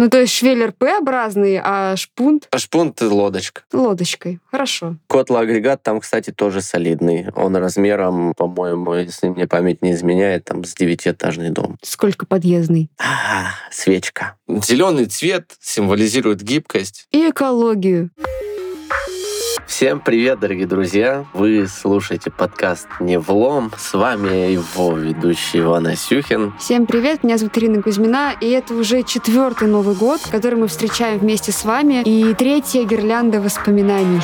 Ну, то есть швеллер П-образный, а шпунт А шпунт — лодочка. лодочкой. Хорошо. Котлоагрегат там, кстати, тоже солидный. Он размером, по-моему, если мне память не изменяет, там с девятиэтажный дом. Сколько подъездный. А, свечка. Зеленый цвет символизирует гибкость. И экологию. Всем привет, дорогие друзья! Вы слушаете подкаст «Не влом». С вами его ведущий Иван Асюхин. Всем привет, меня зовут Ирина Кузьмина, и это уже четвертый Новый год, который мы встречаем вместе с вами, и третья гирлянда воспоминаний.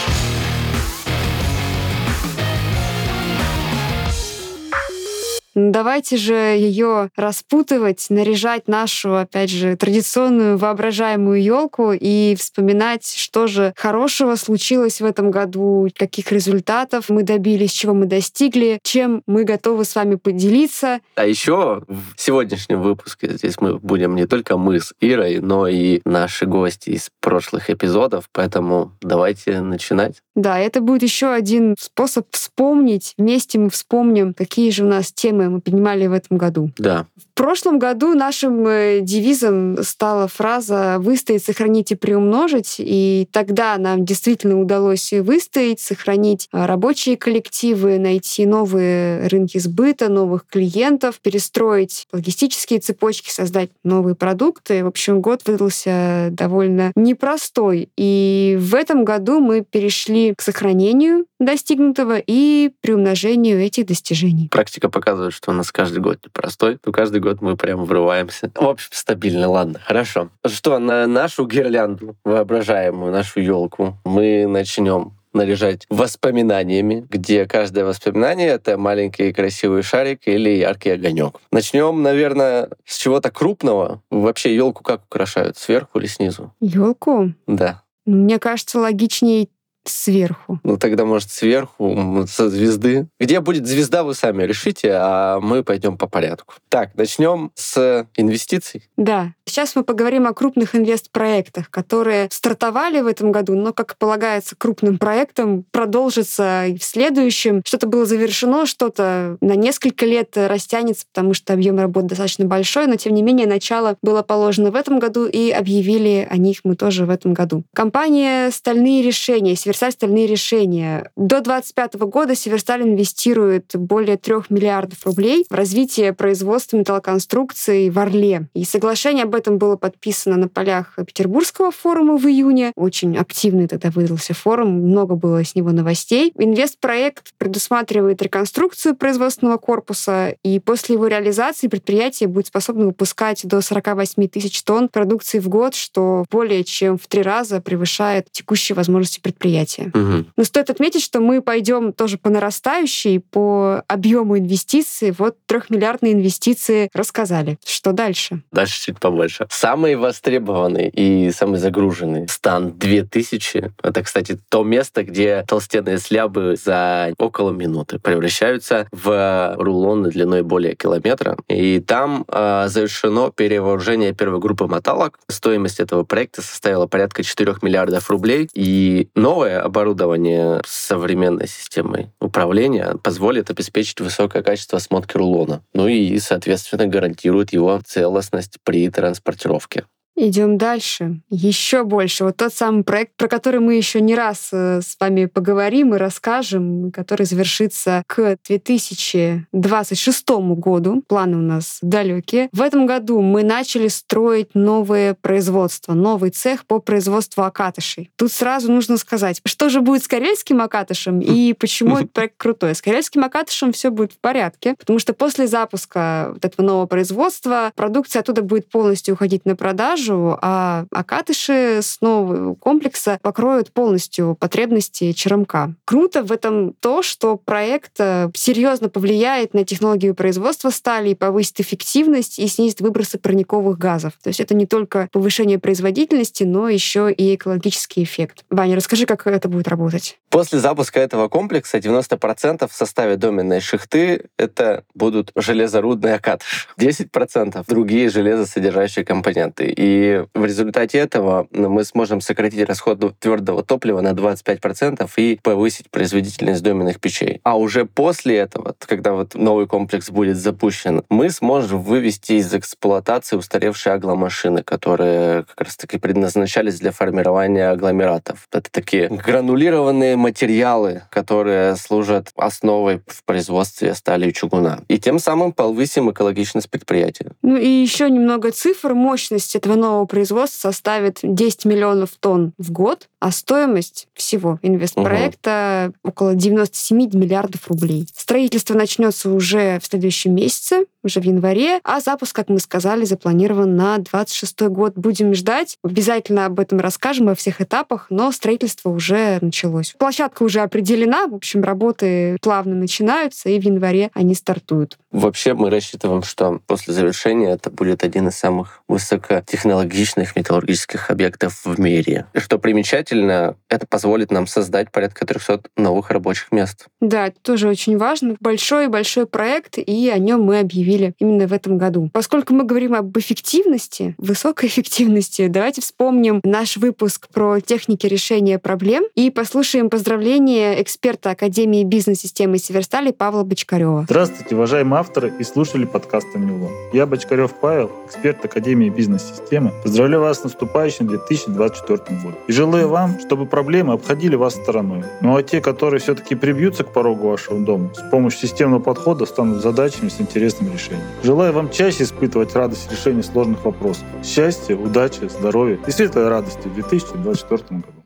Давайте же ее распутывать, наряжать нашу, опять же, традиционную воображаемую елку и вспоминать, что же хорошего случилось в этом году, каких результатов мы добились, чего мы достигли, чем мы готовы с вами поделиться. А еще в сегодняшнем выпуске здесь мы будем не только мы с Ирой, но и наши гости из прошлых эпизодов, поэтому давайте начинать. Да, это будет еще один способ вспомнить. Вместе мы вспомним, какие же у нас темы мы поднимали в этом году. Да. Прошлом году нашим э, девизом стала фраза «выстоять, сохранить и приумножить». И тогда нам действительно удалось выстоять, сохранить а, рабочие коллективы, найти новые рынки сбыта, новых клиентов, перестроить логистические цепочки, создать новые продукты. В общем, год выдался довольно непростой. И в этом году мы перешли к сохранению достигнутого и приумножению этих достижений. Практика показывает, что у нас каждый год непростой, то каждый год мы прям врываемся. В общем, стабильно, ладно, хорошо. Что, на нашу гирлянду воображаемую, нашу елку, мы начнем наряжать воспоминаниями, где каждое воспоминание — это маленький красивый шарик или яркий огонек. Начнем, наверное, с чего-то крупного. Вообще елку как украшают? Сверху или снизу? Елку? Да. Мне кажется, логичнее сверху. Ну тогда, может, сверху, со звезды. Где будет звезда, вы сами решите, а мы пойдем по порядку. Так, начнем с инвестиций. Да. Сейчас мы поговорим о крупных инвестпроектах, которые стартовали в этом году, но, как полагается, крупным проектом продолжится и в следующем. Что-то было завершено, что-то на несколько лет растянется, потому что объем работы достаточно большой, но, тем не менее, начало было положено в этом году, и объявили о них мы тоже в этом году. Компания «Стальные решения», «Северсталь стальные решения». До 2025 года «Северсталь» инвестирует более 3 миллиардов рублей в развитие производства металлоконструкций в Орле. И соглашение об этом было подписано на полях Петербургского форума в июне. Очень активный тогда выдался форум, много было с него новостей. Инвестпроект предусматривает реконструкцию производственного корпуса, и после его реализации предприятие будет способно выпускать до 48 тысяч тонн продукции в год, что более чем в три раза превышает текущие возможности предприятия. Мгм. Но стоит отметить, что мы пойдем тоже по нарастающей, по объему инвестиций. Вот трехмиллиардные инвестиции рассказали. Что дальше? Дальше чуть побольше. Самый востребованный и самый загруженный стан 2000. Это, кстати, то место, где толстенные слябы за около минуты превращаются в рулоны длиной более километра. И там а, завершено перевооружение первой группы моталок. Стоимость этого проекта составила порядка 4 миллиардов рублей. И новое оборудование с современной системой управления позволит обеспечить высокое качество смотки рулона. Ну и, соответственно, гарантирует его целостность при транспортировке. Идем дальше. Еще больше. Вот тот самый проект, про который мы еще не раз э, с вами поговорим и расскажем, который завершится к 2026 году. Планы у нас далекие. В этом году мы начали строить новое производство, новый цех по производству окатышей. Тут сразу нужно сказать, что же будет с карельским окатышем и почему этот проект крутой. С карельским окатышем все будет в порядке, потому что после запуска вот этого нового производства продукция оттуда будет полностью уходить на продажу, а окатыши с нового комплекса покроют полностью потребности черемка. Круто в этом то, что проект э, серьезно повлияет на технологию производства стали и повысит эффективность и снизит выбросы парниковых газов. То есть это не только повышение производительности, но еще и экологический эффект. Ваня, расскажи, как это будет работать. После запуска этого комплекса 90% в составе доменной шихты это будут железорудные окатыши, 10% другие железосодержащие компоненты. И И в результате этого мы сможем сократить расход твердого топлива на 25% и повысить производительность доменных печей. А уже после этого, когда вот новый комплекс будет запущен, мы сможем вывести из эксплуатации устаревшие агломашины, которые как раз-таки предназначались для формирования агломератов. Это такие гранулированные материалы, которые служат основой в производстве стали и чугуна. И тем самым повысим экологичность предприятия. Ну и еще немного цифр. Мощность этого нового производства составит 10 миллионов тонн в год, а стоимость всего инвестпроекта угу. около 97 миллиардов рублей. Строительство начнется уже в следующем месяце, уже в январе, а запуск, как мы сказали, запланирован на 26 год. Будем ждать. Обязательно об этом расскажем, о всех этапах, но строительство уже началось. Площадка уже определена, в общем, работы плавно начинаются, и в январе они стартуют. Вообще мы рассчитываем, что после завершения это будет один из самых высокотехнологичных металлургических объектов в мире. И что примечательно, это позволит нам создать порядка 300 новых рабочих мест. Да, это тоже очень важно. Большой-большой проект, и о нем мы объявили именно в этом году. Поскольку мы говорим об эффективности, высокой эффективности, давайте вспомним наш выпуск про техники решения проблем и послушаем поздравления эксперта Академии бизнес-системы Северстали Павла Бочкарева. Здравствуйте, уважаемые авторы и слушатели подкаста «Нюло». Я Бочкарев Павел, эксперт Академии бизнес-системы. Поздравляю вас с наступающим 2024 годом. И желаю вам, чтобы проблемы обходили вас стороной. Ну а те, которые все-таки прибьются к порогу вашего дома, с помощью системного подхода станут задачами с интересным решением. Желаю вам чаще испытывать радость решения сложных вопросов. Счастья, удачи, здоровья и светлой радости в 2024 году.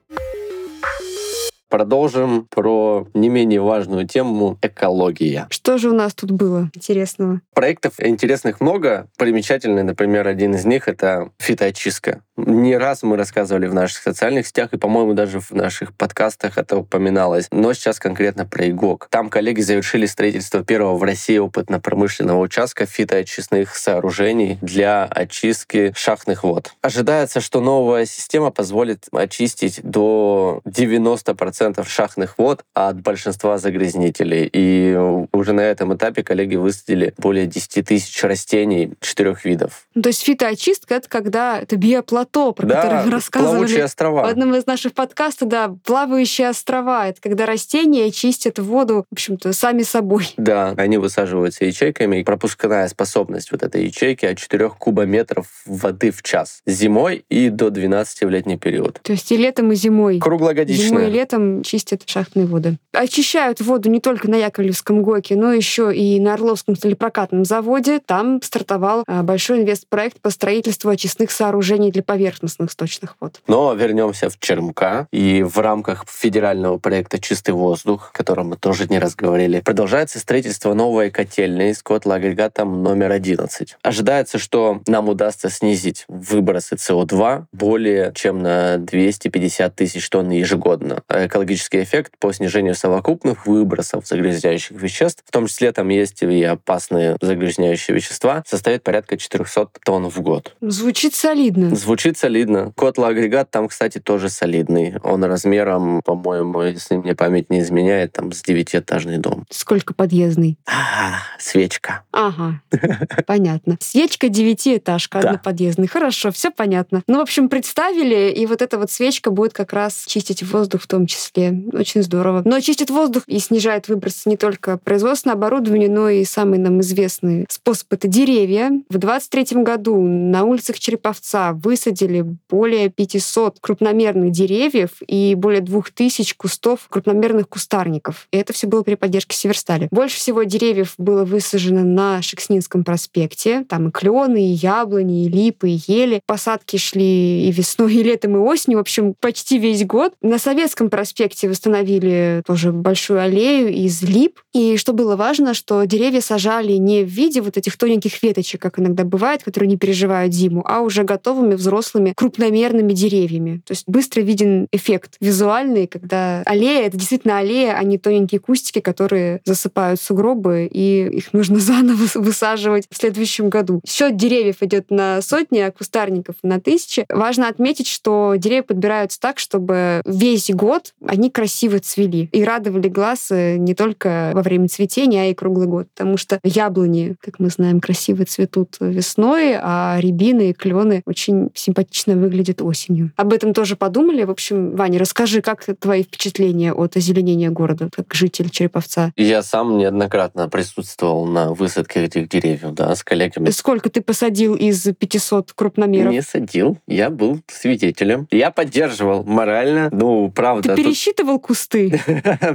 Продолжим про не менее важную тему — экология. Что же у нас тут было интересного? Проектов интересных много. Примечательный, например, один из них — это фитоочистка. Не раз мы рассказывали в наших социальных сетях, и, по-моему, даже в наших подкастах это упоминалось. Но сейчас конкретно про ИГОК. Там коллеги завершили строительство первого в России опытно-промышленного участка фитоочистных сооружений для очистки шахтных вод. Ожидается, что новая система позволит очистить до 90% шахтных вод от большинства загрязнителей. И уже на этом этапе коллеги высадили более 10 тысяч растений четырех видов. То есть фитоочистка — это когда это биоплат плато, про да, которые вы рассказывали острова. в одном из наших подкастов, да, плавающие острова. Это когда растения чистят воду, в общем-то, сами собой. Да, они высаживаются ячейками, и пропускная способность вот этой ячейки от 4 кубометров воды в час зимой и до 12 в летний период. То есть и летом, и зимой. Круглогодично. Зимой и летом чистят шахтные воды. Очищают воду не только на Яковлевском ГОКе, но еще и на Орловском сталепрокатном заводе. Там стартовал а, большой инвестпроект по строительству очистных сооружений для поверхностных сточных вод. Но вернемся в Чермка. И в рамках федерального проекта «Чистый воздух», о котором мы тоже не раз говорили, продолжается строительство новой котельной с котлоагрегатом номер 11. Ожидается, что нам удастся снизить выбросы СО2 более чем на 250 тысяч тонн ежегодно. А экологический эффект по снижению совокупных выбросов загрязняющих веществ, в том числе там есть и опасные загрязняющие вещества, составит порядка 400 тонн в год. Звучит солидно. Звучит Звучит солидно. Котлоагрегат там, кстати, тоже солидный. Он размером, по-моему, если мне память не изменяет, там с девятиэтажный дом. Сколько подъездный? А, свечка. Ага, понятно. Свечка девятиэтажка, да. одноподъездный. Хорошо, все понятно. Ну, в общем, представили, и вот эта вот свечка будет как раз чистить воздух в том числе. Очень здорово. Но чистит воздух и снижает выбросы не только производственное оборудование, но и самый нам известный способ — это деревья. В 23 году на улицах Череповца высадили высадили более 500 крупномерных деревьев и более 2000 кустов крупномерных кустарников. И это все было при поддержке Северстали. Больше всего деревьев было высажено на Шекснинском проспекте. Там и клены, и яблони, и липы, и ели. Посадки шли и весной, и летом, и осенью. В общем, почти весь год. На Советском проспекте восстановили тоже большую аллею из лип. И что было важно, что деревья сажали не в виде вот этих тоненьких веточек, как иногда бывает, которые не переживают зиму, а уже готовыми взрослыми взрослыми крупномерными деревьями. То есть быстро виден эффект визуальный, когда аллея — это действительно аллея, а не тоненькие кустики, которые засыпают сугробы, и их нужно заново высаживать в следующем году. Счет деревьев идет на сотни, а кустарников на тысячи. Важно отметить, что деревья подбираются так, чтобы весь год они красиво цвели и радовали глаз э, не только во время цветения, а и круглый год. Потому что яблони, как мы знаем, красиво цветут весной, а рябины и клены очень симпатично выглядит осенью. Об этом тоже подумали. В общем, Ваня, расскажи, как твои впечатления от озеленения города, как житель Череповца? Я сам неоднократно присутствовал на высадке этих деревьев, да, с коллегами. Сколько ты посадил из 500 крупномеров? Не садил, я был свидетелем. Я поддерживал морально, ну, правда. Ты пересчитывал тут... кусты?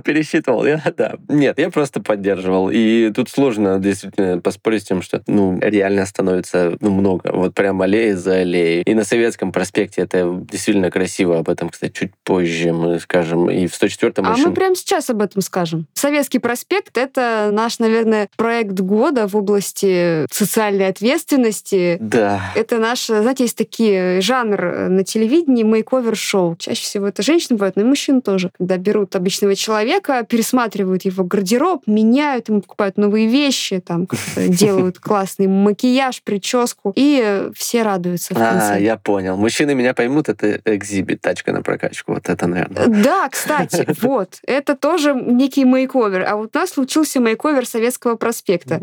Пересчитывал, я, да. Нет, я просто поддерживал. И тут сложно действительно поспорить с тем, что, ну, реально становится ну, много. Вот прям аллея за аллеей. И на Советском проспекте это действительно красиво. Об этом, кстати, чуть позже мы скажем. И в 104-м А очень... мы прямо сейчас об этом скажем. Советский проспект — это наш, наверное, проект года в области социальной ответственности. Да. Это наш, знаете, есть такие жанр на телевидении мейковер-шоу. Чаще всего это женщины бывают, но и мужчины тоже. Когда берут обычного человека, пересматривают его гардероб, меняют ему, покупают новые вещи, там делают классный макияж, прическу, и все радуются в конце. А, я понял. Мужчины меня поймут, это экзибит, тачка на прокачку. Вот это, наверное. Да, кстати, вот. Это тоже некий мейковер. А вот у нас случился мейковер Советского проспекта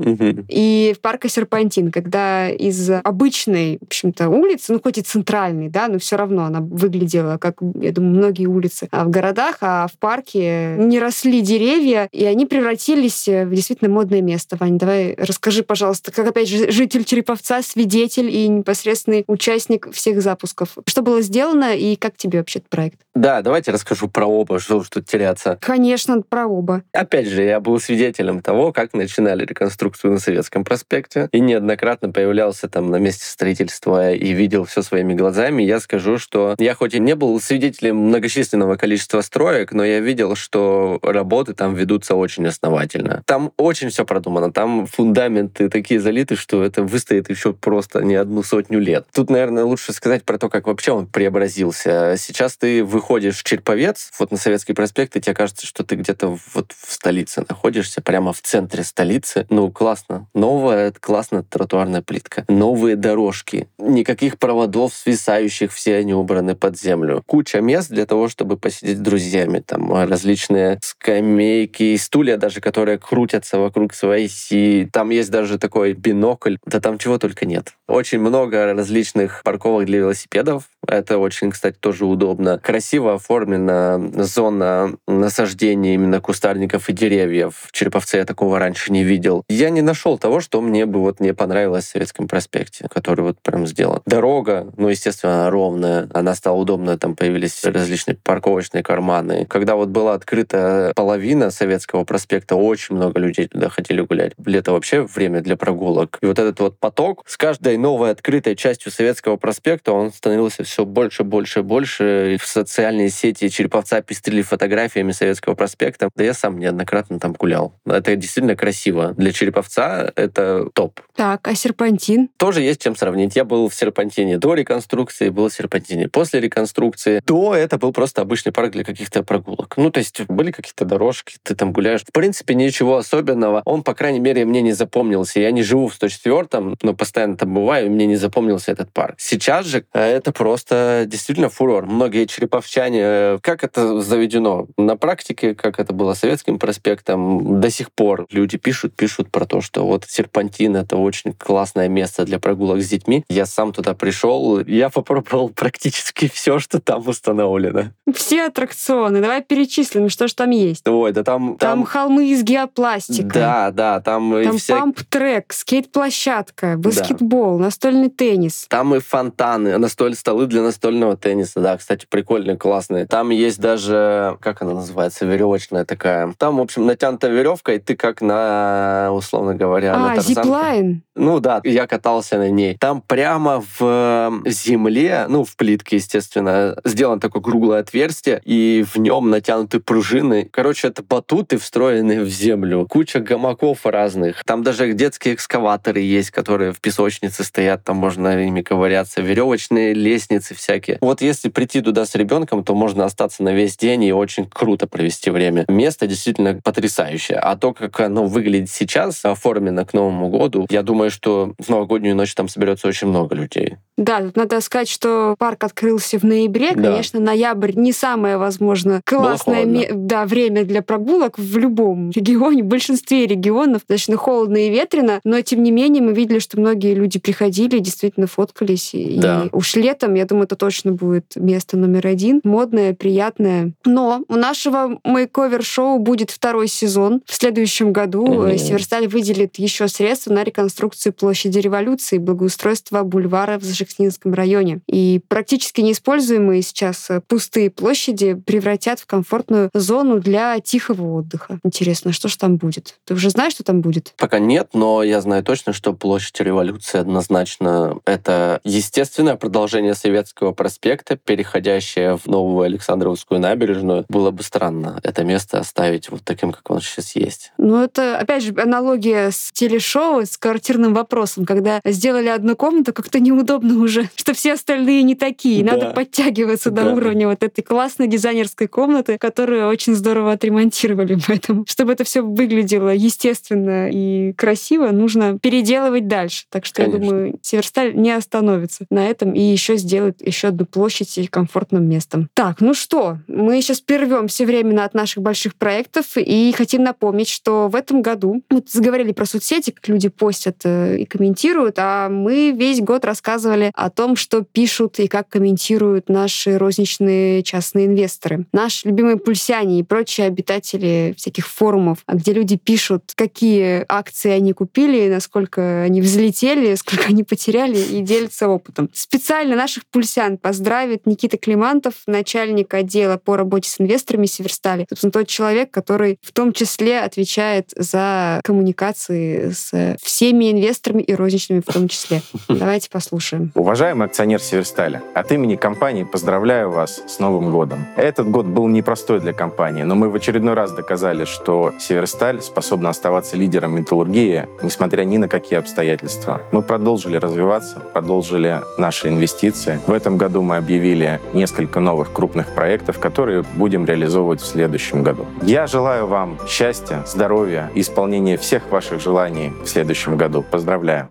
и в парка Серпантин, когда из обычной, в общем-то, улицы, ну, хоть и центральной, да, но все равно она выглядела, как, я думаю, многие улицы в городах, а в парке не росли деревья, и они превратились в действительно модное место. Ваня, давай расскажи, пожалуйста, как, опять же, житель Череповца, свидетель и непосредственный участник всех запусков. Что было сделано и как тебе вообще этот проект? Да, давайте расскажу про оба, что тут теряться. Конечно, про оба. Опять же, я был свидетелем того, как начинали реконструкцию на Советском проспекте и неоднократно появлялся там на месте строительства и видел все своими глазами. Я скажу, что я хоть и не был свидетелем многочисленного количества строек, но я видел, что работы там ведутся очень основательно. Там очень все продумано, там фундаменты такие залиты, что это выстоит еще просто не одну сотню лет. Тут, наверное, лучше сказать про то, как вообще он преобразился. Сейчас ты выходишь в Черповец, вот на Советский проспект, и тебе кажется, что ты где-то вот в столице находишься, прямо в центре столицы. Ну, классно. Новая, классная тротуарная плитка. Новые дорожки. Никаких проводов свисающих, все они убраны под землю. Куча мест для того, чтобы посидеть с друзьями. Там различные скамейки, стулья даже, которые крутятся вокруг своей оси. Там есть даже такой бинокль. Да там чего только нет. Очень много различных парковок для велосипедов. Это очень, кстати, тоже удобно. Красиво оформлена зона насаждения именно кустарников и деревьев. В Череповце я такого раньше не видел. Я не нашел того, что мне бы вот не понравилось в Советском проспекте, который вот прям сделан. Дорога, ну, естественно, ровная. Она стала удобная, там появились различные парковочные карманы. Когда вот была открыта половина Советского проспекта, очень много людей туда хотели гулять. Лето вообще время для прогулок. И вот этот вот поток с каждой новой открытой частью Советского проспекта, он становился все больше, больше, больше. И в социальные сети Череповца пестрили фотографиями Советского проспекта. Да я сам неоднократно там гулял. Это действительно красиво. Для Череповца это топ. Так, а серпантин? Тоже есть чем сравнить. Я был в серпантине до реконструкции, был в серпантине после реконструкции. До это был просто обычный парк для каких-то прогулок. Ну, то есть были какие-то дорожки, ты там гуляешь. В принципе, ничего особенного. Он, по крайней мере, мне не запомнился. Я не живу в 104-м, но постоянно там бываю, и мне не запомнился этот парк. Сейчас же э, это просто действительно фурор. Многие череповчане, э, как это заведено на практике, как это было советским проспектом, до сих пор люди пишут, пишут про то, что вот серпантин — это очень классное место для прогулок с детьми. Я сам туда пришел, я попробовал практически все, что там установлено. Все аттракционы. Давай перечислим, что же там есть. Ой, да там... Там, там холмы из геопластика. Да, да, там... Там вся... памп-трек, скейт-площадка, баскетбол, да. настольный теннис. Там и фонтаны, настоль столы для настольного тенниса, да, кстати, прикольные, классные. Там есть даже, как она называется, веревочная такая. Там, в общем, натянута веревка, и ты как на, условно говоря, а, на зиплайн. Ну да, я катался на ней. Там прямо в земле, ну, в плитке, естественно, сделано такое круглое отверстие, и в нем натянуты пружины. Короче, это батуты, встроенные в землю. Куча гамаков разных. Там даже детские экскаваторы есть, которые в песочнице стоят, там можно ими ковыряться. Веревочные лестницы всякие. Вот если прийти туда с ребенком, человеком, то можно остаться на весь день и очень круто провести время. Место действительно потрясающее. А то, как оно выглядит сейчас, оформлено к Новому году, я думаю, что в новогоднюю ночь там соберется очень много людей. Да, тут надо сказать, что парк открылся в ноябре. Да. Конечно, ноябрь не самое, возможно, классное ме- да, время для прогулок в любом регионе, в большинстве регионов. Достаточно холодно и ветрено, но тем не менее мы видели, что многие люди приходили, действительно фоткались. Да. И уж летом, я думаю, это точно будет место номер один. Модное, приятное. Но у нашего мейковер-шоу будет второй сезон. В следующем году mm-hmm. Северсталь выделит еще средства на реконструкцию площади революции и благоустройство бульвара в Жекснинском районе. И практически неиспользуемые сейчас э, пустые площади превратят в комфортную зону для тихого отдыха. Интересно, что же там будет? Ты уже знаешь, что там будет? Пока нет, но я знаю точно, что площадь революции однозначно это естественное продолжение Советского проспекта, переходящее в новую Александровскую набережную. Было бы странно это место оставить вот таким, как он сейчас есть. Ну, это, опять же, аналогия с телешоу, с квартирным вопросом, когда сделали одну комнату, как-то неудобно уже, что все остальные не такие. Да. Надо подтягиваться да. до уровня вот этой классной дизайнерской комнаты, которую очень здорово отремонтировали. Поэтому, чтобы это все выглядело естественно и красиво, нужно переделывать дальше. Так что Конечно. я думаю, Северсталь не остановится на этом и еще сделает еще одну площадь и комфортным местом. Так, ну что, мы сейчас прервемся временно от наших больших проектов и хотим напомнить, что в этом году мы заговорили про соцсети, как люди постят э, и комментируют, а мы весь год рассказывали о том, что пишут и как комментируют наши розничные частные инвесторы. Наши любимые пульсяне и прочие обитатели всяких форумов, где люди пишут, какие акции они купили, насколько они взлетели, сколько они потеряли, и делятся опытом. Специально наших пульсян поздравит Никита Климантов, начальник отдела по работе с инвесторами Северстали. Собственно, тот человек, который в том числе отвечает за коммуникации с всеми инвесторами и розничными в том числе. Давайте послушаем. Уважаемый акционер Северстали, от имени компании поздравляю вас с Новым годом. Этот год был непростой для компании, но мы в очередной раз доказали, что Северсталь способна оставаться лидером металлургии, несмотря ни на какие обстоятельства. Мы продолжили развиваться, продолжили наши инвестиции. В этом году мы объявили несколько новых крупных проектов, которые будем реализовывать в следующем году. Я желаю вам счастья, здоровья и исполнения всех ваших желаний в следующем году. Поздравляю!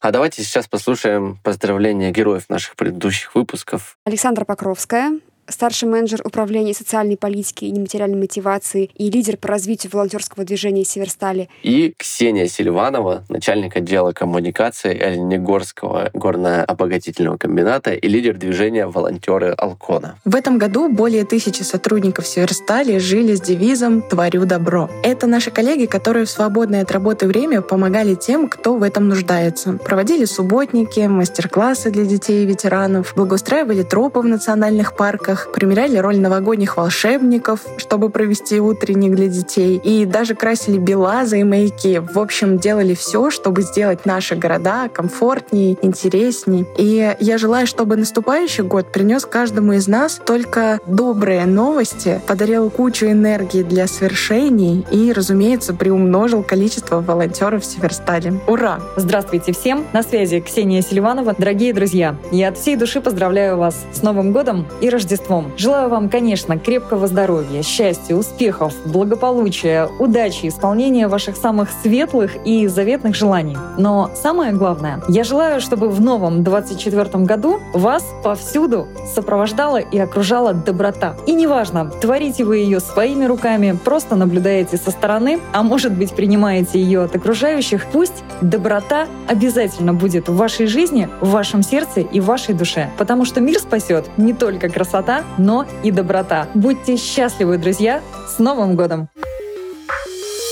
А давайте сейчас послушаем поздравления героев наших предыдущих выпусков. Александра Покровская, старший менеджер управления социальной политики и нематериальной мотивации и лидер по развитию волонтерского движения Северстали. И Ксения Сильванова, начальник отдела коммуникации Оленегорского горно-обогатительного комбината и лидер движения «Волонтеры Алкона». В этом году более тысячи сотрудников Северстали жили с девизом «Творю добро». Это наши коллеги, которые в свободное от работы время помогали тем, кто в этом нуждается. Проводили субботники, мастер-классы для детей и ветеранов, благоустраивали тропы в национальных парках, праздниках, примеряли роль новогодних волшебников, чтобы провести утренник для детей, и даже красили белазы и маяки. В общем, делали все, чтобы сделать наши города комфортнее, интереснее. И я желаю, чтобы наступающий год принес каждому из нас только добрые новости, подарил кучу энергии для свершений и, разумеется, приумножил количество волонтеров в Северстале. Ура! Здравствуйте всем! На связи Ксения Селиванова. Дорогие друзья, я от всей души поздравляю вас с Новым годом и Рождеством Рождеством! Желаю вам, конечно, крепкого здоровья, счастья, успехов, благополучия, удачи, исполнения ваших самых светлых и заветных желаний. Но самое главное, я желаю, чтобы в новом 24 году вас повсюду сопровождала и окружала доброта. И неважно, творите вы ее своими руками, просто наблюдаете со стороны, а может быть принимаете ее от окружающих, пусть доброта обязательно будет в вашей жизни, в вашем сердце и в вашей душе. Потому что мир спасет не только красота, красота, но и доброта. Будьте счастливы, друзья! С Новым годом!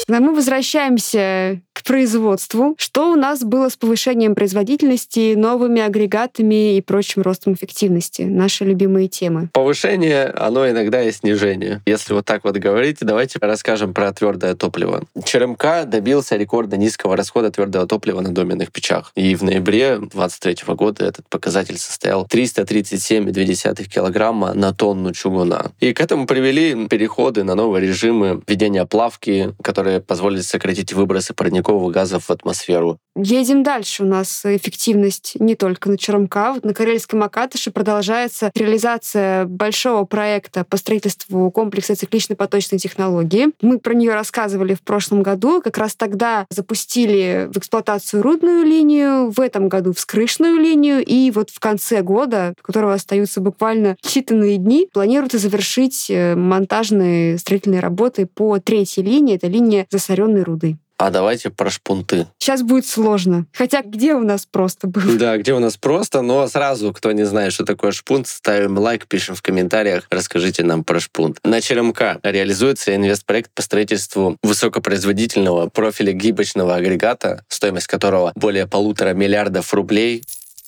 Мы возвращаемся производству. Что у нас было с повышением производительности, новыми агрегатами и прочим ростом эффективности? Наши любимые темы. Повышение, оно иногда и снижение. Если вот так вот говорить, давайте расскажем про твердое топливо. ЧРМК добился рекорда низкого расхода твердого топлива на доменных печах. И в ноябре 2023 года этот показатель состоял 337,2 килограмма на тонну чугуна. И к этому привели переходы на новые режимы введения плавки, которые позволили сократить выбросы парниковых парниковых газов в атмосферу. Едем дальше. У нас эффективность не только на Черемка. Вот на Карельском Акатыше продолжается реализация большого проекта по строительству комплекса цикличной поточной технологии. Мы про нее рассказывали в прошлом году. Как раз тогда запустили в эксплуатацию рудную линию, в этом году вскрышную линию, и вот в конце года, которого остаются буквально считанные дни, планируется завершить э, монтажные строительные работы по третьей линии. Это линия засоренной руды. А давайте про шпунты. Сейчас будет сложно. Хотя где у нас просто было? Да, где у нас просто, но сразу, кто не знает, что такое шпунт, ставим лайк, пишем в комментариях, расскажите нам про шпунт. На ЧРМК реализуется инвестпроект по строительству высокопроизводительного профиля гибочного агрегата, стоимость которого более полутора миллиардов рублей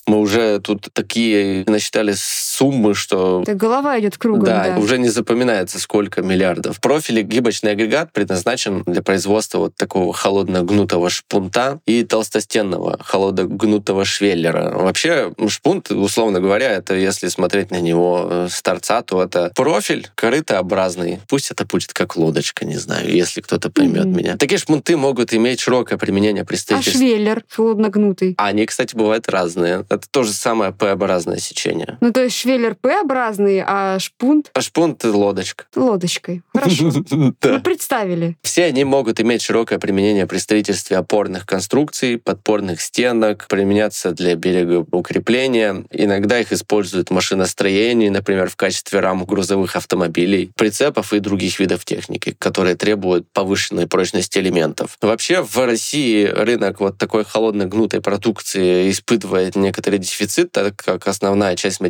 мы уже тут такие насчитали суммы, что... Так голова идет кругом, да, да. уже не запоминается, сколько миллиардов. Профиль гибочный агрегат предназначен для производства вот такого холодно-гнутого шпунта и толстостенного холодно-гнутого швеллера. Вообще шпунт, условно говоря, это если смотреть на него с торца, то это профиль корытообразный. Пусть это будет как лодочка, не знаю, если кто-то поймет Мгм. меня. Такие шпунты могут иметь широкое применение при А строительстве. швеллер холодногнутый? Они, кстати, бывают разные. Это то же самое П-образное сечение. Ну, то есть швеллер П-образный, а шпунт А шпунт — лодочка. лодочкой. Хорошо. Ну, Да. представили. Все они могут иметь широкое применение при строительстве опорных конструкций, подпорных стенок, применяться для берегоукрепления. Иногда их используют в машиностроении, например, в качестве рам грузовых автомобилей, прицепов и других видов техники, которые требуют повышенной прочности элементов. Вообще в России рынок вот такой холодной гнутой продукции испытывает некоторый дефицит, так как основная часть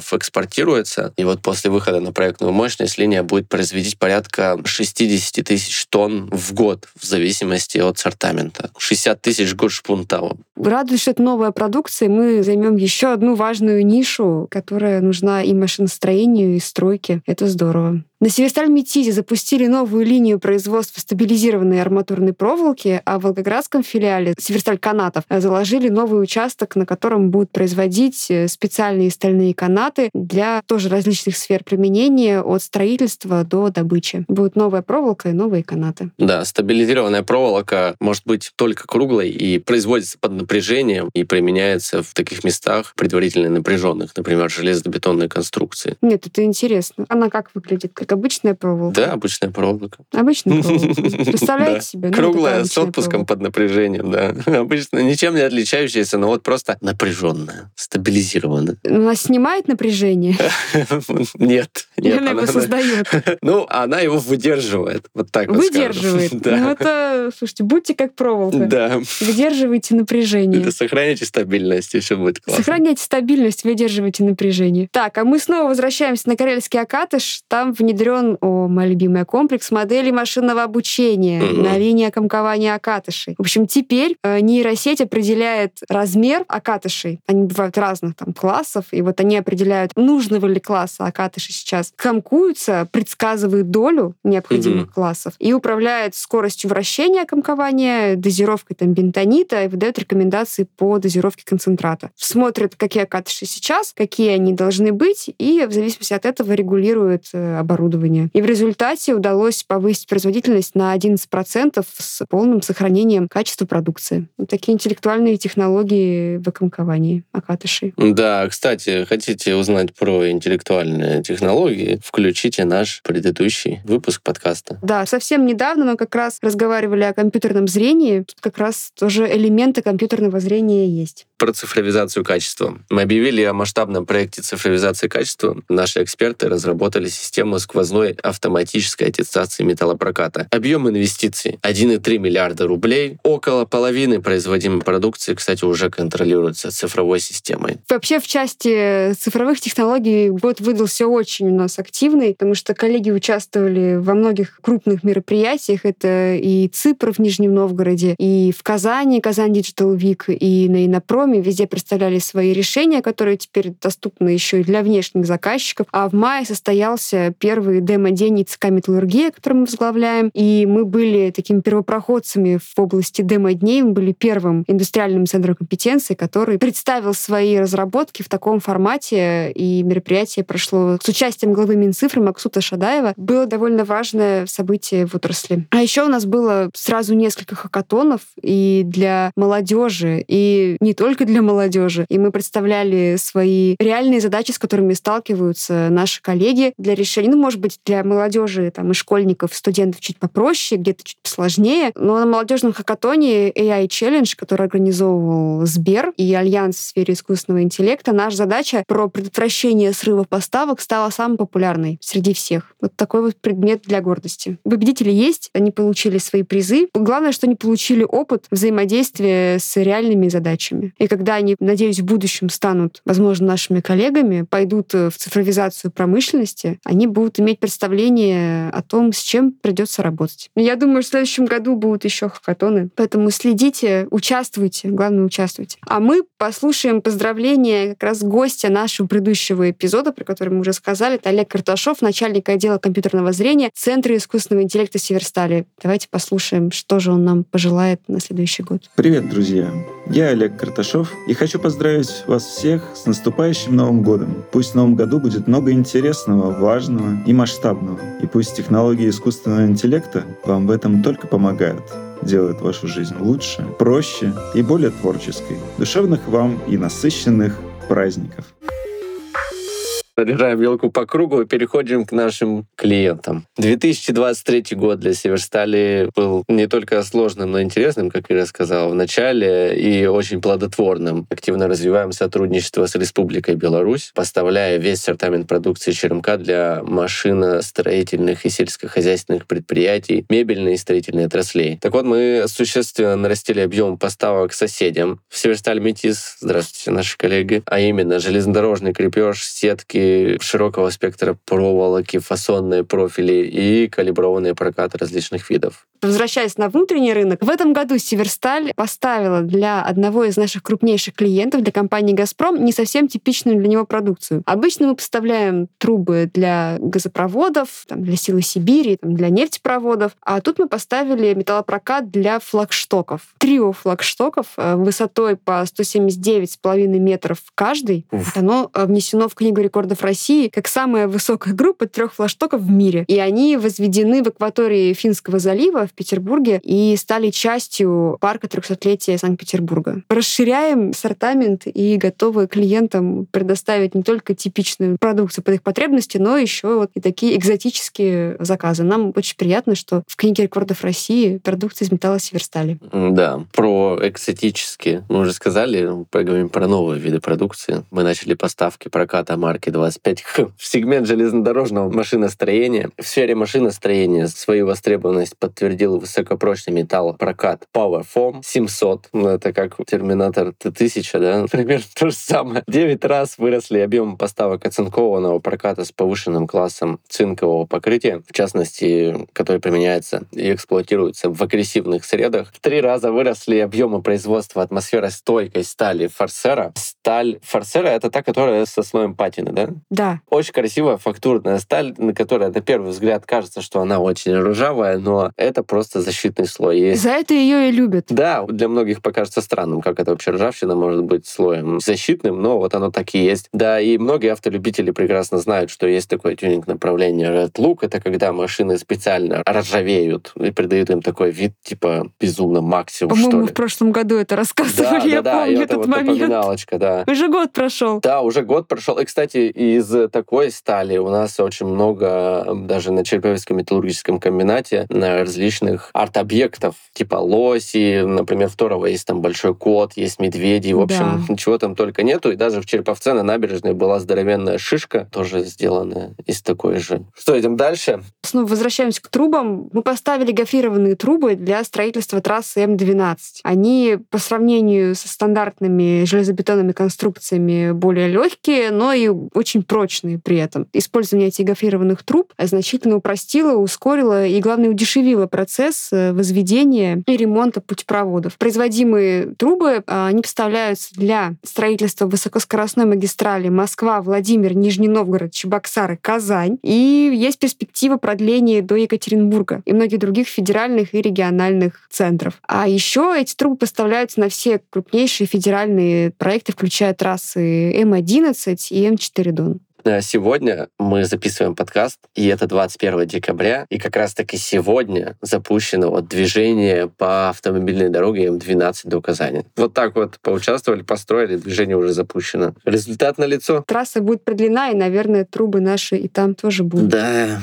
материалов экспортируется. И вот после выхода на проектную мощность линия будет производить порядка 60 тысяч тонн в год, в зависимости от сортамента. 60 тысяч год шпунта. Радует, что это новая продукция, мы займем еще одну важную нишу, которая нужна и машиностроению, и стройке. Это здорово. На Северсталь Метизе запустили новую линию производства стабилизированной арматурной проволоки, а в Волгоградском филиале Северсталь Канатов заложили новый участок, на котором будут производить э, специальные стальные канаты для тоже различных сфер применения, от строительства до добычи. Будет новая проволока и новые канаты. Да, стабилизированная проволока может быть только круглой и производится под напряжением и применяется в таких местах предварительно напряженных, например, железобетонной конструкции. Нет, это интересно. Она как выглядит? Как обычная проволока? Да, обычная проволока. Обычная проволока. Представляете себе? Ну, Круглая, с отпуском проволока. под напряжением, да. Обычно ничем не отличающаяся, но вот просто напряженная, стабилизированная. Она снимает напряжение, Нет, она его создает? Ну, она его выдерживает, вот так вот Выдерживает. Ну это, слушайте, будьте как проволока. Да. Выдерживайте напряжение. Это сохраняйте стабильность, и все будет классно. Сохраняйте стабильность, выдерживайте напряжение. Так, а мы снова возвращаемся на Карельский Акатыш. Там внедрен, о, моя любимая, комплекс моделей машинного обучения Мгм. на линии окомкования акатышей. В общем, теперь э, нейросеть определяет размер акатышей. Они бывают разных там классов, и вот они определяют, нужного ли класса акатыши сейчас. Комкуются, предсказывают долю необходимых Мгм. классов и управляют скоростью вращения комкования, дозировкой там бентонита и выдают рекомендации по дозировке концентрата. Смотрят, какие акатыши сейчас, какие они должны быть, и в зависимости от этого регулируют э, оборудование. И в результате удалось повысить производительность на 11% с полным сохранением качества продукции. Вот такие интеллектуальные технологии в окомковании акатышей. Да, кстати, хотите узнать про интеллектуальные технологии, включите наш предыдущий выпуск подкаста. Да, совсем недавно мы как раз разговаривали о компьютерном зрении. Тут как раз тоже элементы компьютерного зрения есть. Про цифровизацию качества. Мы объявили о масштабном проекте цифровизации качества. Наши эксперты разработали систему сквозной автоматической аттестации металлопроката. Объем инвестиций 1,3 миллиарда рублей. Около половины производимой продукции, кстати, уже контролируется цифровой системой. Вообще в части цифровых технологий год выдался очень у нас активный, потому что коллеги участвовали во многих крупных мероприятиях. Это и ЦИПР в Нижнем Новгороде, и в Казани, Казань Digital Week, и на Инопроме газпроме, везде представляли свои решения, которые теперь доступны еще и для внешних заказчиков. А в мае состоялся первый демо-день ЦК «Металлургия», который мы возглавляем, и мы были такими первопроходцами в области демо-дней, мы были первым индустриальным центром компетенции, который представил свои разработки в таком формате, и мероприятие прошло с участием главы Минцифры Максута Шадаева. Было довольно важное событие в отрасли. А еще у нас было сразу несколько хакатонов и для молодежи, и не только для молодежи. И мы представляли свои реальные задачи, с которыми сталкиваются наши коллеги для решения. Ну, может быть, для молодежи там, и школьников, студентов чуть попроще, где-то чуть посложнее. Но на молодежном хакатоне AI Challenge, который организовывал Сбер и Альянс в сфере искусственного интеллекта, наша задача про предотвращение срыва поставок стала самой популярной среди всех. Вот такой вот предмет для гордости. Победители есть, они получили свои призы. Главное, что они получили опыт взаимодействия с реальными задачами. И когда они, надеюсь, в будущем станут, возможно, нашими коллегами, пойдут в цифровизацию промышленности, они будут иметь представление о том, с чем придется работать. Я думаю, в следующем году будут еще хакатоны. Поэтому следите, участвуйте, главное, участвуйте. А мы послушаем поздравления как раз гостя нашего предыдущего эпизода, про который мы уже сказали. Это Олег Карташов, начальник отдела компьютерного зрения Центра искусственного интеллекта Северстали. Давайте послушаем, что же он нам пожелает на следующий год. Привет, друзья! Я Олег Карташов и хочу поздравить вас всех с наступающим Новым годом. Пусть в Новом году будет много интересного, важного и масштабного. И пусть технологии искусственного интеллекта вам в этом только помогают делают вашу жизнь лучше, проще и более творческой. Душевных вам и насыщенных праздников наряжаем елку по кругу и переходим к нашим клиентам. 2023 год для Северстали был не только сложным, но и интересным, как я сказал в начале, и очень плодотворным. Активно развиваем сотрудничество с Республикой Беларусь, поставляя весь ассортимент продукции ЧРМК для машиностроительных и сельскохозяйственных предприятий, мебельной и строительной отраслей. Так вот, мы существенно нарастили объем поставок соседям. В Северсталь Метис, здравствуйте, наши коллеги, а именно железнодорожный крепеж, сетки, широкого спектра проволоки, фасонные профили и калиброванные прокаты различных видов. Возвращаясь на внутренний рынок, в этом году Северсталь поставила для одного из наших крупнейших клиентов, для компании «Газпром», не совсем типичную для него продукцию. Обычно мы поставляем трубы для газопроводов, там, для Силы Сибири, там, для нефтепроводов, а тут мы поставили металлопрокат для флагштоков. Трио флагштоков э, высотой по 179,5 метров каждый. Уф. Оно э, внесено в Книгу рекордов России как самая высокая группа трех флагштоков в мире. И они возведены в акватории Финского залива в Петербурге и стали частью парка 300-летия Санкт-Петербурга. Расширяем ассортимент и готовы клиентам предоставить не только типичную продукцию под их потребности, но еще вот и такие экзотические заказы. Нам очень приятно, что в книге рекордов России продукция из металла Северстали. Да, про экзотические мы уже сказали, поговорим про новые виды продукции. Мы начали поставки проката марки 25 в сегмент железнодорожного машиностроения. В сфере машиностроения свою востребованность подтвердил подтвердил высокопрочный металл прокат PowerFoam 700. Ну, это как Терминатор Т-1000, да? Примерно то же самое. 9 раз выросли объемы поставок оцинкованного проката с повышенным классом цинкового покрытия, в частности, который применяется и эксплуатируется в агрессивных средах. В три раза выросли объемы производства атмосферостойкой стали Форсера. Сталь Форсера — это та, которая со слоем патины, да? Да. Очень красивая фактурная сталь, на которой на первый взгляд кажется, что она очень ржавая, но это просто защитный слой. За это ее и любят. Да, для многих покажется странным, как это вообще ржавчина может быть слоем защитным, но вот оно так и есть. Да, и многие автолюбители прекрасно знают, что есть такое тюнинг-направление Red Look. Это когда машины специально ржавеют и придают им такой вид, типа, безумно максимум, По-моему, в прошлом году это рассказывали, да, я да, помню да, этот вот момент. Напоминалочка, да. Уже год прошел. Да, уже год прошел. И, кстати, из такой стали у нас очень много, даже на Череповецком металлургическом комбинате, на различных арт-объектов, типа лоси, например, второго есть там большой кот, есть медведи, в общем, да. ничего там только нету. И даже в Череповце на набережной была здоровенная шишка, тоже сделанная из такой же. Что, идем дальше? Снова возвращаемся к трубам. Мы поставили гофрированные трубы для строительства трассы М12. Они по сравнению со стандартными железобетонными конструкциями более легкие, но и очень очень прочные при этом. Использование этих гофрированных труб значительно упростило, ускорило и, главное, удешевило процесс э, возведения и ремонта путепроводов. Производимые трубы, а, они поставляются для строительства высокоскоростной магистрали Москва, Владимир, Нижний Новгород, Чебоксары, Казань. И есть перспектива продления до Екатеринбурга и многих других федеральных и региональных центров. А еще эти трубы поставляются на все крупнейшие федеральные проекты, включая трассы М-11 и М4 Дон. Э, сегодня мы записываем подкаст, и это 21 декабря, и как раз-таки сегодня запущено вот движение по автомобильной дороге М12 до Казани. Вот так вот поучаствовали, построили, движение уже запущено. Результат на лицо. Трасса будет продлена, и, наверное, трубы наши и там тоже будут. Да.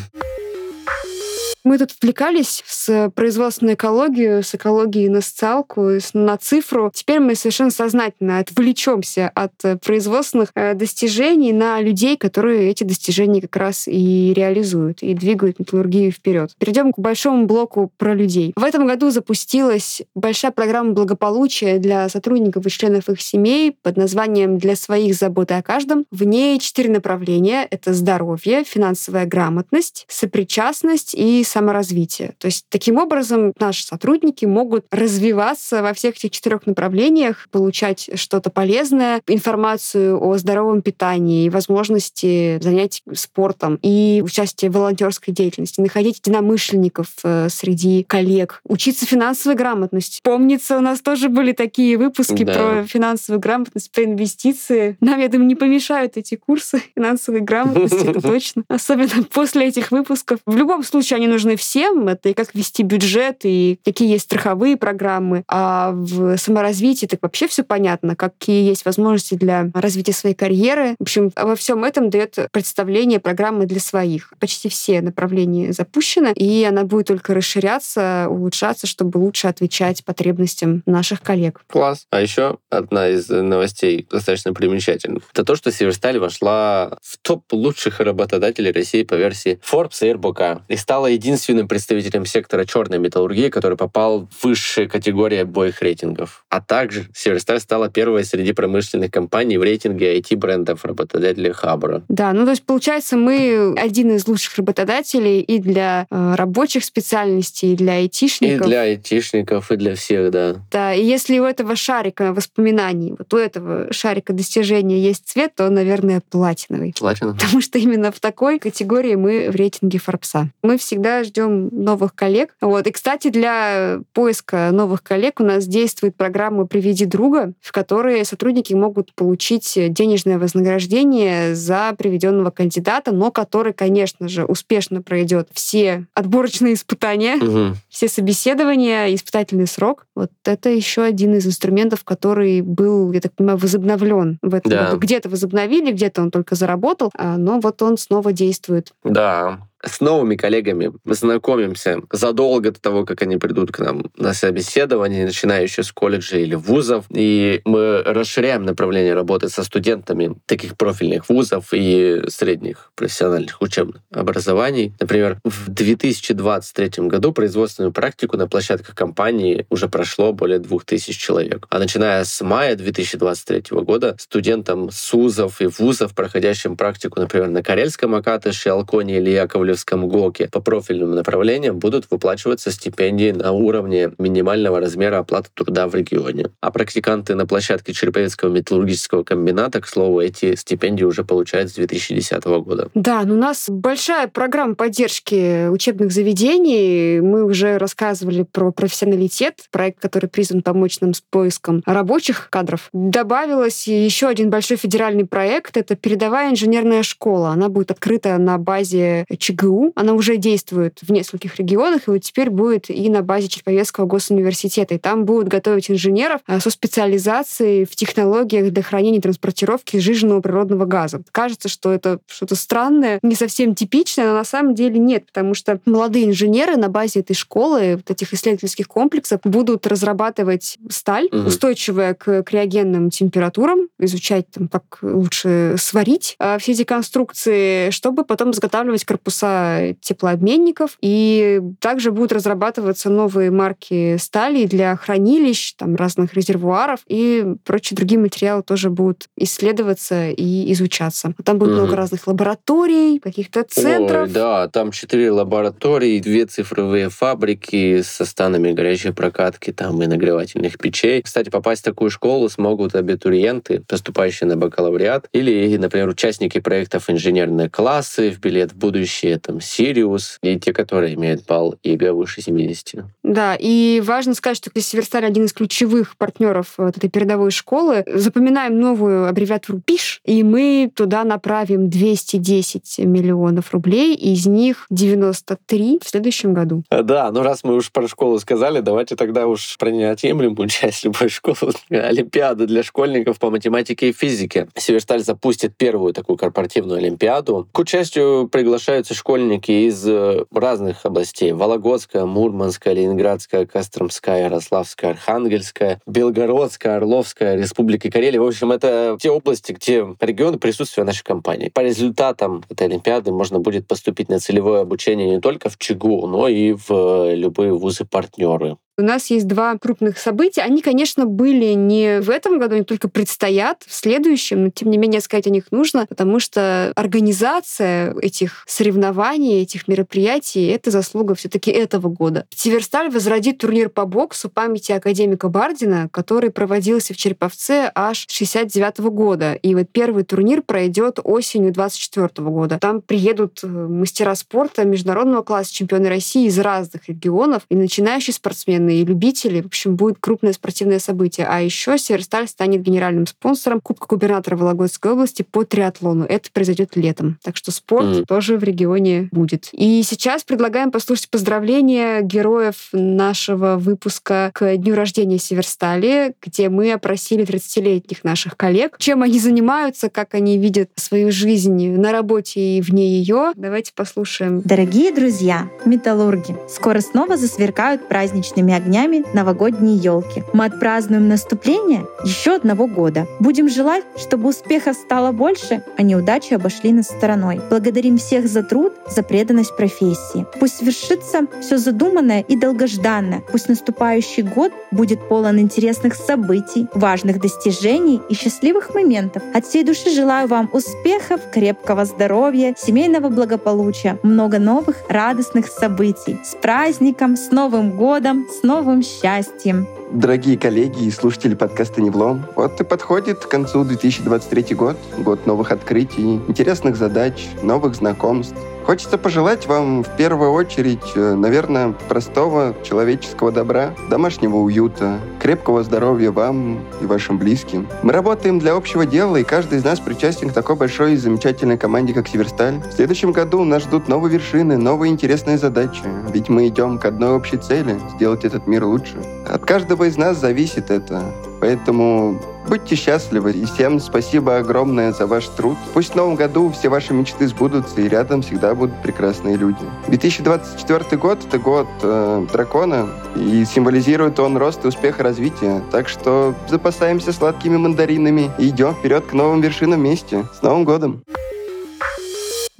Мы тут отвлекались с производства на экологию, с экологии на социалку, на цифру. Теперь мы совершенно сознательно отвлечемся от э, производственных э, достижений на людей, которые эти достижения как раз и реализуют, и двигают металлургию вперед. Перейдем к большому блоку про людей. В этом году запустилась большая программа благополучия для сотрудников и членов их семей под названием «Для своих заботы о каждом». В ней четыре направления. Это здоровье, финансовая грамотность, сопричастность и саморазвития. То есть таким образом наши сотрудники могут развиваться во всех этих четырех направлениях, получать что-то полезное, информацию о здоровом питании возможности занять спортом и участие в волонтерской деятельности, находить единомышленников э, среди коллег, учиться финансовой грамотности. Помнится, у нас тоже были такие выпуски Да. про финансовую грамотность, про инвестиции. Нам, я думаю, не помешают эти курсы финансовой грамотности, это точно. Особенно после этих выпусков. В любом случае они нужны всем. Это и как вести бюджет, и какие есть страховые программы. А в саморазвитии так вообще все понятно, какие есть возможности для развития своей карьеры. В общем, во всем этом дает представление программы для своих. Почти все направления запущены, и она будет только расширяться, улучшаться, чтобы лучше отвечать потребностям наших коллег. Класс. А еще одна из новостей достаточно примечательных. Это то, что Северсталь вошла в топ лучших работодателей России по версии Forbes и РБК и стала единственным представителем сектора черной металлургии, который попал в высшие категории обоих рейтингов. А также Северсталь стала первой среди промышленных компаний в рейтинге IT-брендов работодателей Хабра. Да, ну то есть получается, мы один из лучших работодателей и для э, рабочих специальностей, и для И айтишников. для айтишников, и для всех, да. Да, и если у этого шарика воспоминаний, вот у этого шарика достижения есть цвет, то, наверное, платиновый. Платина. Потому что именно в такой категории мы в рейтинге Форбса. Мы всегда ждем новых коллег. Вот. И, кстати, для поиска новых коллег у нас действует программа «Приведи друга», в которой сотрудники могут получить денежное вознаграждение за приведенного кандидата, но который, конечно же, успешно пройдет все отборочные испытания, Мгм. все собеседования, испытательный срок. Вот это еще один из инструментов, который был, я так понимаю, возобновлен в этом Да. году. Где-то возобновили, где-то он только заработал, а, но вот он снова действует. Да. С новыми коллегами мы знакомимся задолго до того, как они придут к нам на собеседование, начиная еще с колледжа или вузов. И мы расширяем направление работы со студентами таких профильных вузов и средних профессиональных учебных образований. Например, в 2023 году производственную практику на площадках компании уже прошло более 2000 человек. А начиная с мая 2023 года студентам с вузов и вузов, проходящим практику, например, на Карельском Акатыше, Алконе или Яковлевском ГОКе по профильным направлениям будут выплачиваться стипендии на уровне минимального размера оплаты труда в регионе. А практиканты на площадке Череповецкого металлургического комбината, к слову, эти стипендии уже получают с 2010 года. Да, но у нас большая программа поддержки учебных заведений. Мы уже рассказывали про профессионалитет, проект, который призван помочь нам с поиском рабочих кадров. Добавилось еще один большой федеральный проект. Это передовая инженерная школа. Она будет открыта на базе ЧГУ. Она уже действует в нескольких регионах, и вот теперь будет и на базе Череповецкого госуниверситета. И там будут готовить инженеров а, со специализацией в технологиях для хранения и транспортировки сжиженного природного газа. Кажется, что это что-то странное, не совсем типичное, но на самом деле нет, потому что молодые инженеры на базе этой школы, вот этих исследовательских комплексов, будут разрабатывать сталь, Мгм. устойчивая к криогенным температурам, изучать, там, как лучше сварить а, все эти конструкции, чтобы потом изготавливать корпуса образца теплообменников. И также будут разрабатываться новые марки стали для хранилищ, там, разных резервуаров и прочие другие материалы тоже будут исследоваться и изучаться. Там будет угу. много разных лабораторий, каких-то центров. Ой, да, там четыре лаборатории, две цифровые фабрики со станами горячей прокатки там и нагревательных печей. Кстати, попасть в такую школу смогут абитуриенты, поступающие на бакалавриат, или, например, участники проектов инженерные классы, в билет в будущее, там, Сириус, и те, которые имеют балл ЕГЭ выше 70. Да, и важно сказать, что Северсталь один из ключевых партнеров вот этой передовой школы. Запоминаем новую аббревиатуру ПИШ, и мы туда направим 210 миллионов рублей, из них 93 в следующем году. А, да, ну раз мы уж про школу сказали, давайте тогда уж про неотъемлемую часть любой школы. Олимпиада для школьников по математике и физике. Северсталь запустит первую такую корпоративную олимпиаду. К участию приглашаются школьники из э, разных областей. Вологодская, Мурманская, Ленинградская, Костромская, Ярославская, Архангельская, Белгородская, Орловская, Республика Карелия. В общем, это те области, где регионы присутствия нашей компании. По результатам этой Олимпиады можно будет поступить на целевое обучение не только в ЧГУ, но и в любые вузы-партнеры. У нас есть два крупных события. Они, конечно, были не в этом году, они только предстоят в следующем, но тем не менее сказать о них нужно, потому что организация этих соревнований, этих мероприятий — это заслуга все таки этого года. Северсталь возродит турнир по боксу памяти академика Бардина, который проводился в Череповце аж 69 года. И вот первый турнир пройдет осенью 24 года. Там приедут э, мастера спорта международного класса, чемпионы России из разных регионов и начинающие спортсмены и любители. В общем, будет крупное спортивное событие. А еще Северсталь станет генеральным спонсором Кубка губернатора Вологодской области по триатлону. Это произойдет летом. Так что спорт mm. тоже в регионе будет. И сейчас предлагаем послушать поздравления героев нашего выпуска к дню рождения Северстали, где мы опросили 30-летних наших коллег, чем они занимаются, как они видят свою жизнь на работе и вне ее. Давайте послушаем. Дорогие друзья, металлурги, скоро снова засверкают праздничными огнями новогодние елки. Мы отпразднуем наступление еще одного года. Будем желать, чтобы успехов стало больше, а неудачи обошли нас стороной. Благодарим всех за труд, за преданность профессии. Пусть свершится все задуманное и долгожданное. Пусть наступающий год будет полон интересных событий, важных достижений и счастливых моментов. От всей души желаю вам успехов, крепкого здоровья, семейного благополучия, много новых радостных событий. С праздником, с Новым годом, с новым счастьем! Дорогие коллеги и слушатели подкаста «Невлом», вот и подходит к концу 2023 год, год новых открытий, интересных задач, новых знакомств. Хочется пожелать вам в первую очередь, э, наверное, простого человеческого добра, домашнего уюта, крепкого здоровья вам и вашим близким. Мы работаем для общего дела, и каждый из нас причастен к такой большой и замечательной команде, как Северсталь. В следующем году нас ждут новые вершины, новые интересные задачи, ведь мы идем к одной общей цели — сделать этот мир лучше. От каждого из нас зависит это. Поэтому будьте счастливы и всем спасибо огромное за ваш труд. Пусть в новом году все ваши мечты сбудутся и рядом всегда будут прекрасные люди. 2024 год — это год э, дракона, и символизирует он рост и успех развития. Так что запасаемся сладкими мандаринами и идем вперед к новым вершинам вместе. С Новым годом!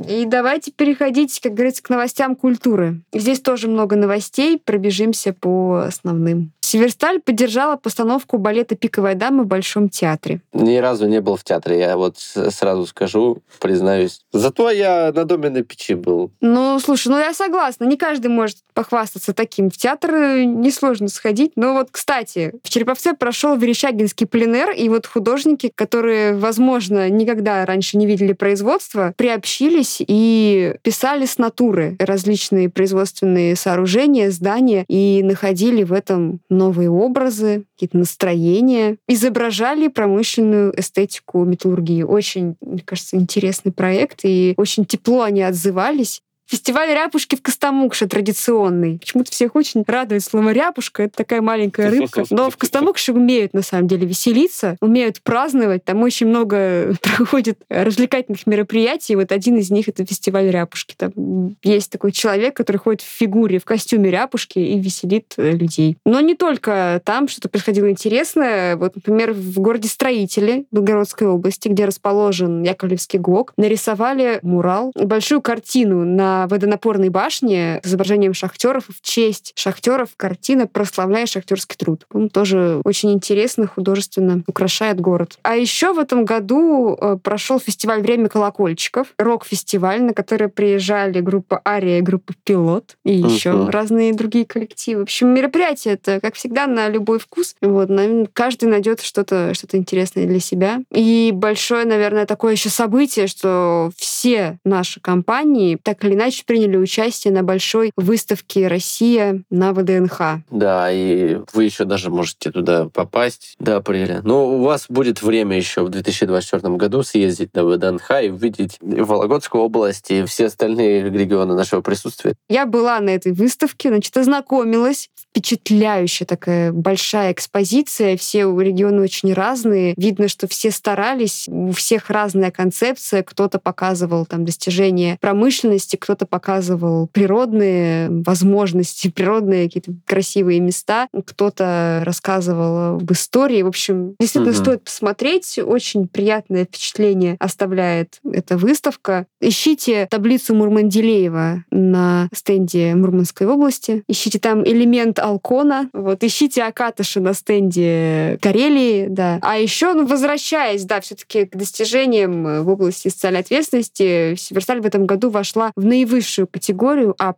И давайте переходить, как говорится, к новостям культуры. Здесь тоже много новостей, пробежимся по основным. Северсталь поддержала постановку балета «Пиковая дама» в Большом театре. Ни разу не был в театре, я вот сразу скажу, признаюсь. Зато я на доме на печи был. Ну, слушай, ну я согласна, не каждый может похвастаться таким. В театр э, несложно сходить. Но вот, кстати, в Череповце прошел Верещагинский пленер, и вот художники, которые, возможно, никогда раньше не видели производства, приобщились и писали с натуры различные производственные сооружения, здания, и находили в этом новые образы, какие-то настроения, изображали промышленную эстетику металлургии. Очень, мне кажется, интересный проект, и очень тепло они отзывались. Фестиваль ряпушки в Костомукше традиционный. Почему-то всех очень радует слово ряпушка. Это такая маленькая рыбка. Но в Костомукше умеют, на самом деле, веселиться, умеют праздновать. Там очень много проходит развлекательных мероприятий. Вот один из них — это фестиваль ряпушки. Там есть такой человек, который ходит в фигуре, в костюме ряпушки и веселит э, людей. Но не только там что-то происходило интересное. Вот, например, в городе Строители Белгородской области, где расположен Яковлевский ГОК, нарисовали мурал, большую картину на на водонапорной башне с изображением шахтеров в честь шахтеров картина «Прославляя шахтерский труд». Он тоже очень интересно, художественно украшает город. А еще в этом году э, прошел фестиваль «Время колокольчиков», рок-фестиваль, на который приезжали группа «Ария» и группа «Пилот» и uh-huh. еще разные другие коллективы. В общем, мероприятие это, как всегда, на любой вкус. Вот, каждый найдет что-то что интересное для себя. И большое, наверное, такое еще событие, что все наши компании так или иначе приняли участие на большой выставке «Россия» на ВДНХ. Да, и вы еще даже можете туда попасть до апреля. Но у вас будет время еще в 2024 году съездить на ВДНХ и увидеть Вологодскую область и все остальные регионы нашего присутствия. Я была на этой выставке, значит, ознакомилась. Впечатляющая такая большая экспозиция. Все регионы очень разные. Видно, что все старались. У всех разная концепция. Кто-то показывал там достижения промышленности, кто-то показывал природные возможности, природные какие-то красивые места. Кто-то рассказывал об истории. В общем, действительно угу. стоит посмотреть. Очень приятное впечатление оставляет эта выставка. Ищите таблицу Мурманделеева на стенде Мурманской области. Ищите там элемент Алкона. Вот, ищите Акатыши на стенде Карелии, да. А еще, ну, возвращаясь, да, все-таки к достижениям в области социальной ответственности, Северсталь в этом году вошла в наивысшую категорию А+,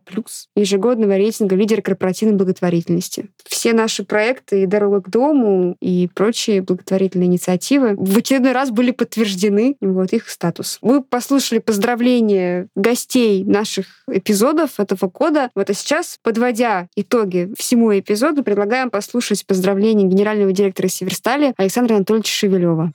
ежегодного рейтинга лидера корпоративной благотворительности. Все наши проекты и «Дорога к дому», и прочие благотворительные инициативы в очередной раз были подтверждены, вот их статус. Вы послушали поздравления гостей наших эпизодов этого года. Вот а сейчас, подводя итоги всему эпизоду, предлагаем послушать поздравления генерального директора Северстали Александра Анатольевича Шевелева.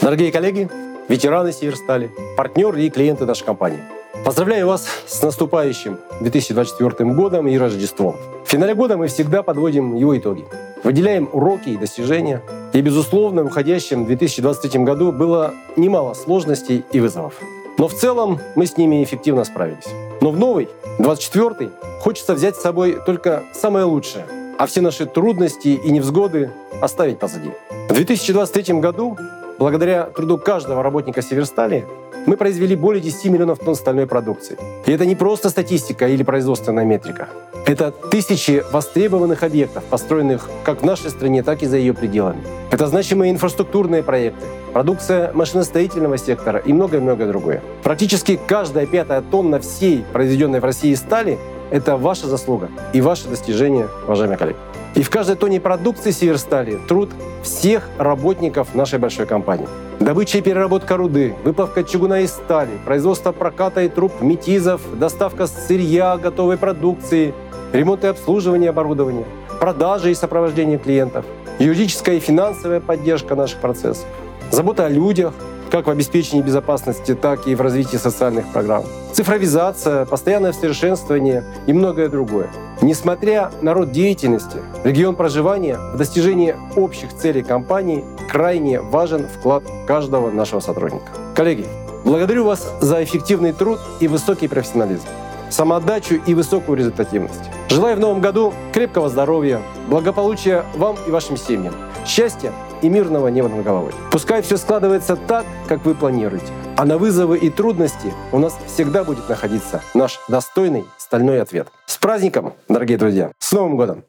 Дорогие коллеги, ветераны Северстали, партнеры и клиенты нашей компании. Поздравляю вас с наступающим 2024 годом и Рождеством. В финале года мы всегда подводим его итоги. Выделяем уроки и достижения. И, безусловно, в уходящем 2023 году было немало сложностей и вызовов. Но в целом мы с ними эффективно справились. Но в новый, 24-й, хочется взять с собой только самое лучшее, а все наши трудности и невзгоды оставить позади. В 2023 году, благодаря труду каждого работника Северстали, мы произвели более 10 миллионов тонн стальной продукции. И это не просто статистика или производственная метрика. Это тысячи востребованных объектов, построенных как в нашей стране, так и за ее пределами. Это значимые инфраструктурные проекты, продукция машиностроительного сектора и многое-многое другое. Практически каждая пятая тонна всей произведенной в России стали – это ваша заслуга и ваше достижение, уважаемые коллеги. И в каждой тонне продукции Северстали труд всех работников нашей большой компании. Добыча и переработка руды, выплавка чугуна и стали, производство проката и труб метизов, доставка сырья, готовой продукции, ремонт и обслуживание оборудования, продажи и сопровождение клиентов, юридическая и финансовая поддержка наших процессов, забота о людях, как в обеспечении безопасности, так и в развитии социальных программ, цифровизация, постоянное совершенствование и многое другое. Несмотря на род деятельности, регион проживания в достижении общих целей компании крайне важен вклад каждого нашего сотрудника. Коллеги, благодарю вас за эффективный труд и высокий профессионализм, самоотдачу и высокую результативность. Желаю в новом году крепкого здоровья, благополучия вам и вашим семьям, счастья и мирного неба над головой. Пускай все складывается так, как вы планируете. А на вызовы и трудности у нас всегда будет находиться наш достойный стальной ответ. С праздником, дорогие друзья! С Новым годом!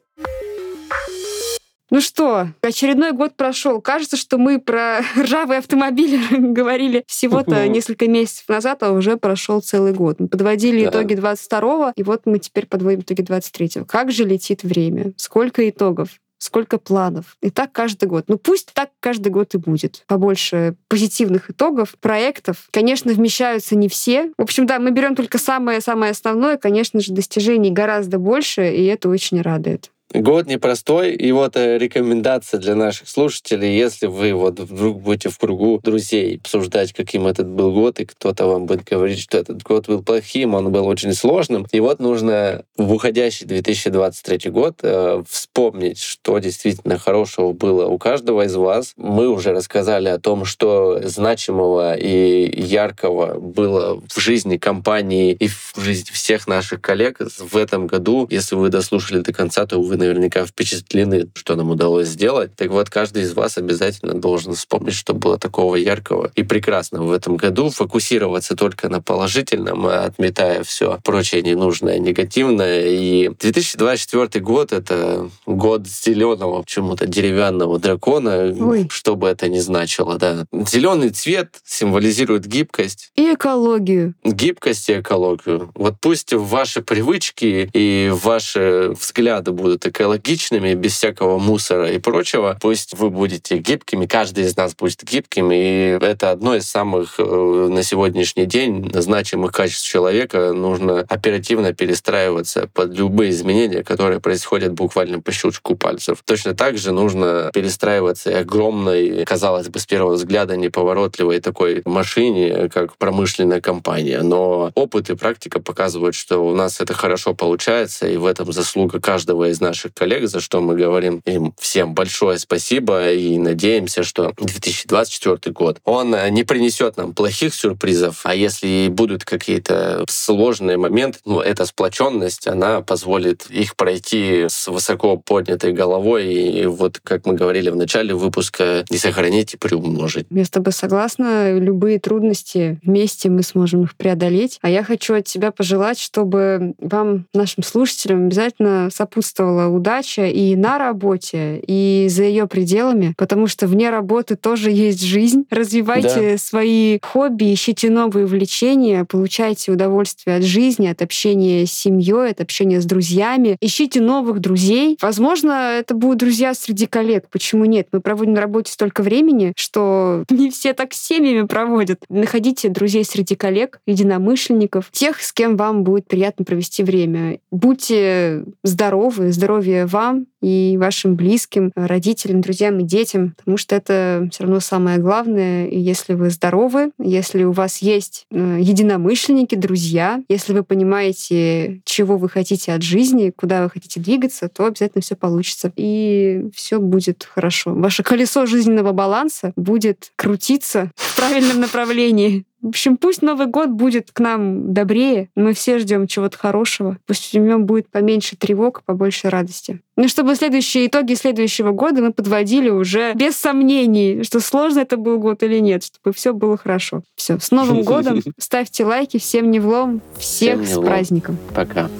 Ну что, очередной год прошел. Кажется, что мы про ржавые автомобили говорили всего-то несколько месяцев назад, а уже прошел целый год. Мы подводили да. итоги 22-го, и вот мы теперь подводим итоги 23-го. Как же летит время? Сколько итогов? Сколько планов. И так каждый год. Ну пусть так каждый год и будет. Побольше позитивных итогов, проектов. Конечно, вмещаются не все. В общем, да, мы берем только самое-самое основное. Конечно же, достижений гораздо больше, и это очень радует. Год непростой, и вот э, рекомендация для наших слушателей, если вы вот вдруг будете в кругу друзей обсуждать, каким этот был год, и кто-то вам будет говорить, что этот год был плохим, он был очень сложным, и вот нужно в уходящий 2023 год э, вспомнить, что действительно хорошего было у каждого из вас. Мы уже рассказали о том, что значимого и яркого было в жизни компании и в жизни всех наших коллег в этом году. Если вы дослушали до конца, то вы наверняка впечатлены, что нам удалось сделать. Так вот, каждый из вас обязательно должен вспомнить, что было такого яркого и прекрасного в этом году, фокусироваться только на положительном, отметая все прочее ненужное, негативное. И 2024 год — это год зеленого, почему-то деревянного дракона, Ой. что бы это ни значило, да. Зеленый цвет символизирует гибкость, И экологию. гибкость и экологию. Вот пусть ваши привычки и ваши взгляды будут экологичными, без всякого мусора и прочего. Пусть вы будете гибкими, каждый из нас будет гибким, и это одно из самых э, на сегодняшний день значимых качеств человека. Нужно оперативно перестраиваться под любые изменения, которые происходят буквально по щелчку пальцев. Точно так же нужно перестраиваться и огромной, казалось бы, с первого взгляда неповоротливой такой машине, как промышленная компания. Но опыт и практика показывают, что у нас это хорошо получается, и в этом заслуга каждого из наших коллег, за что мы говорим им всем большое спасибо и надеемся, что 2024 год, он э, не принесет нам плохих сюрпризов, а если и будут какие-то сложные моменты, ну, эта сплоченность, она позволит их пройти с высоко поднятой головой и вот, как мы говорили в начале выпуска, не сохранить и приумножить. Я с тобой согласна. Любые трудности вместе мы сможем их преодолеть. А я хочу от тебя пожелать, чтобы вам, нашим слушателям, обязательно сопутствовала удача и на работе, и за ее пределами, потому что вне работы тоже есть жизнь. Развивайте свои хобби, ищите новые увлечения, получайте удовольствие от жизни, от общения с семьей, от общения с друзьями. Ищите новых друзей. Возможно, это будут друзья среди коллег. Почему нет? Мы проводим на работе столько времени, что не все так с семьями проводят. Находите друзей среди коллег, единомышленников, тех, с кем вам будет приятно провести время. Будьте здоровы, здоровья вам и вашим близким, родителям, друзьям и детям, потому что это все равно самое главное. И если вы здоровы, если у вас есть э, единомышленники, друзья, если вы понимаете, чего вы хотите от жизни, куда вы хотите двигаться, то обязательно все получится. И все будет хорошо. Ваше колесо жизненного баланса будет крутиться в правильном направлении. В общем, пусть Новый год будет к нам добрее. Мы все ждем чего-то хорошего. Пусть в нем будет поменьше тревог, побольше радости. Ну, чтобы следующие итоги следующего года мы подводили уже без сомнений, что сложно это был год или нет, чтобы все было хорошо. Все, с Новым годом. Ставьте лайки. Всем не влом. Всех Всем не с влом. праздником. Пока.